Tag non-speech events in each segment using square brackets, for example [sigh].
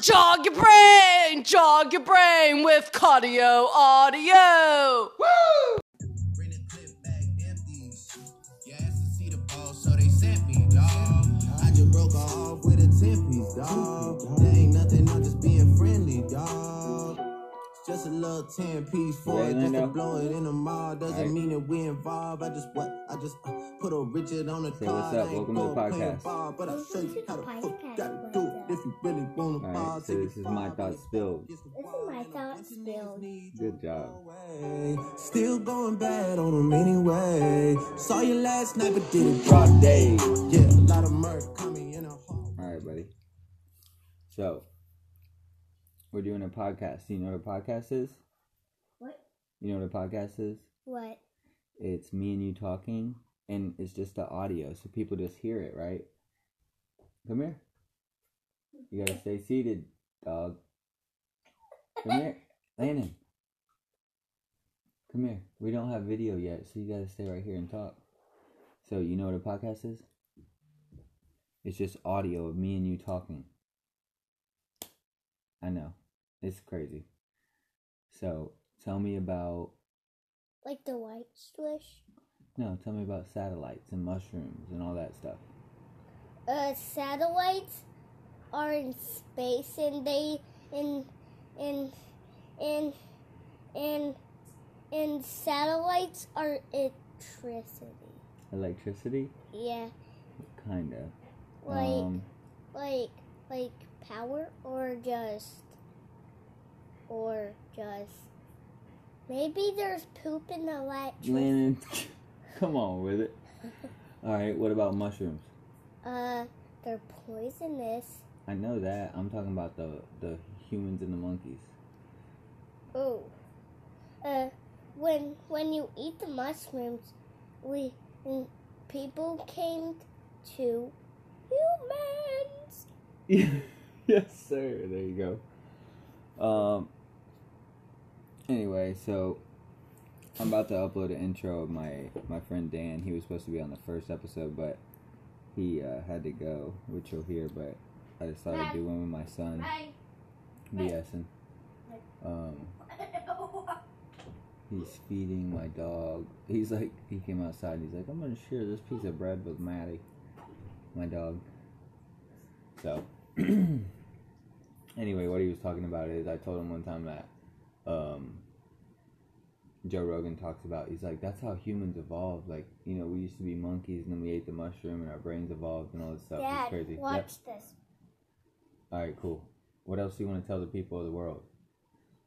Jog your brain, jog your brain with cardio audio. Woo! Just a little 10 piece for Ready, it, just to blow it in the mall. Doesn't Alright. mean that we involved. I just what? I just uh, put a Richard on the Say card. what's up. I ain't Welcome to the podcast. Ball, but I'll show Welcome you to how the the fuck you podcast, gotta do it if you really wanna Alright, ball. so this it is my far, thoughts take spilled. This is my thoughts spilled. Good job. Still going bad on them anyway. Saw you last night, but did it broad day. Yeah, a lot of murk coming in a hall. All right, buddy. So, we're doing a podcast. Do you know what a podcast is? What? You know what a podcast is? What? It's me and you talking, and it's just the audio, so people just hear it, right? Come here. You gotta stay seated, dog. Come here, [laughs] Landon. Come here. We don't have video yet, so you gotta stay right here and talk. So, you know what a podcast is? It's just audio of me and you talking. I know. It's crazy. So, tell me about Like the white swish? no, tell me about satellites and mushrooms and all that stuff. Uh, satellites are in space and they in in in in and satellites are electricity. Electricity? Yeah, Kinda. like um, like like power or just or just maybe there's poop in the electricity. Landon, [laughs] come on with it. [laughs] Alright, what about mushrooms? Uh, they're poisonous. I know that. I'm talking about the, the humans and the monkeys. Oh. Uh, when when you eat the mushrooms, we people came to humans. [laughs] yes, sir. There you go. Um. Anyway, so I'm about to upload an intro of my my friend Dan. He was supposed to be on the first episode, but he uh, had to go, which you'll hear. But I thought I'd do one with my son, BSing. Um, [laughs] he's feeding my dog. He's like, he came outside. and He's like, I'm gonna share this piece of bread with Maddie, my dog. So, [clears throat] anyway, what he was talking about is I told him one time that um, Joe Rogan talks about. He's like, that's how humans evolved. Like, you know, we used to be monkeys, and then we ate the mushroom, and our brains evolved, and all this stuff. Dad, it's crazy. watch Yep. this. All right, cool. What else do you want to tell the people of the world?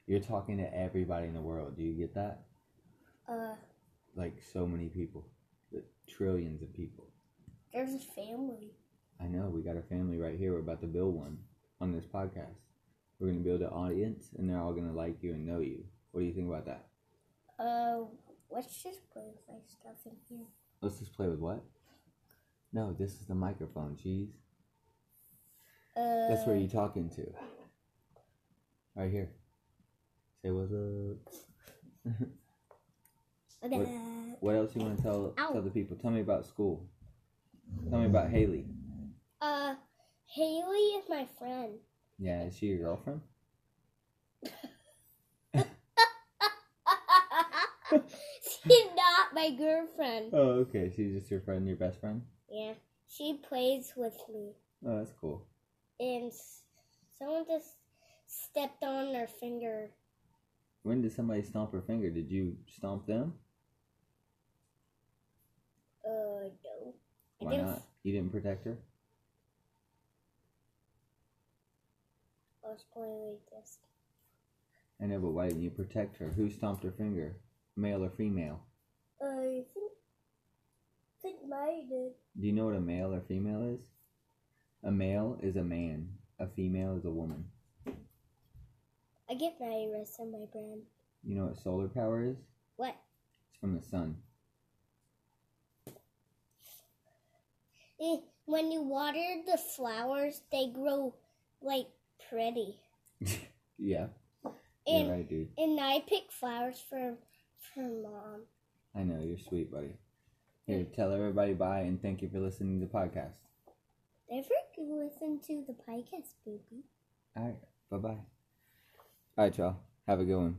You're talking to everybody in the world. Do you get that? Uh, Like so many people, the trillions of people. there's a family. I know we got a family right here. We're about to build one on this podcast. We're gonna build an audience, and they're all gonna like you and know you. What do you think about that? Uh, let's just play with my stuff in here. Let's just play with what? No, this is the microphone. Jeez, Uh, that's where you're talking to. Right here. Say what's up. uh, what- What else you want to tell Ow. tell the people? Tell me about school. Tell me about Haley. uh, Haley is my friend. Yeah, is she your girlfriend? [laughs] She's not my girlfriend. Oh, okay. She's just your friend, your best friend. Yeah, she plays with me. Oh, that's cool. and someone just stepped on her finger. When did somebody stomp her finger? Did you stomp them? Uh, no. I Why didn't- not? You didn't protect her. Was playing like this. I know, but why didn't you protect her? Who stomped her finger? Male or female? I think, think Maya did. Do you know what a male or female is? A male is a man. A female is a woman. I get virus on my brain. You know what solar power is? What? It's from the sun. Eh, When you water the flowers, they grow like pretty. [laughs] yeah. And You're right, dude. and I pick flowers for for mom. I know, you're sweet, buddy. Here, tell everybody bye and thank you for listening to the podcast. Never listen to the podcast, baby. All right. Bye bye. All right, y'all. Have a good one.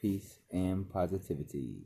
Peace and positivity.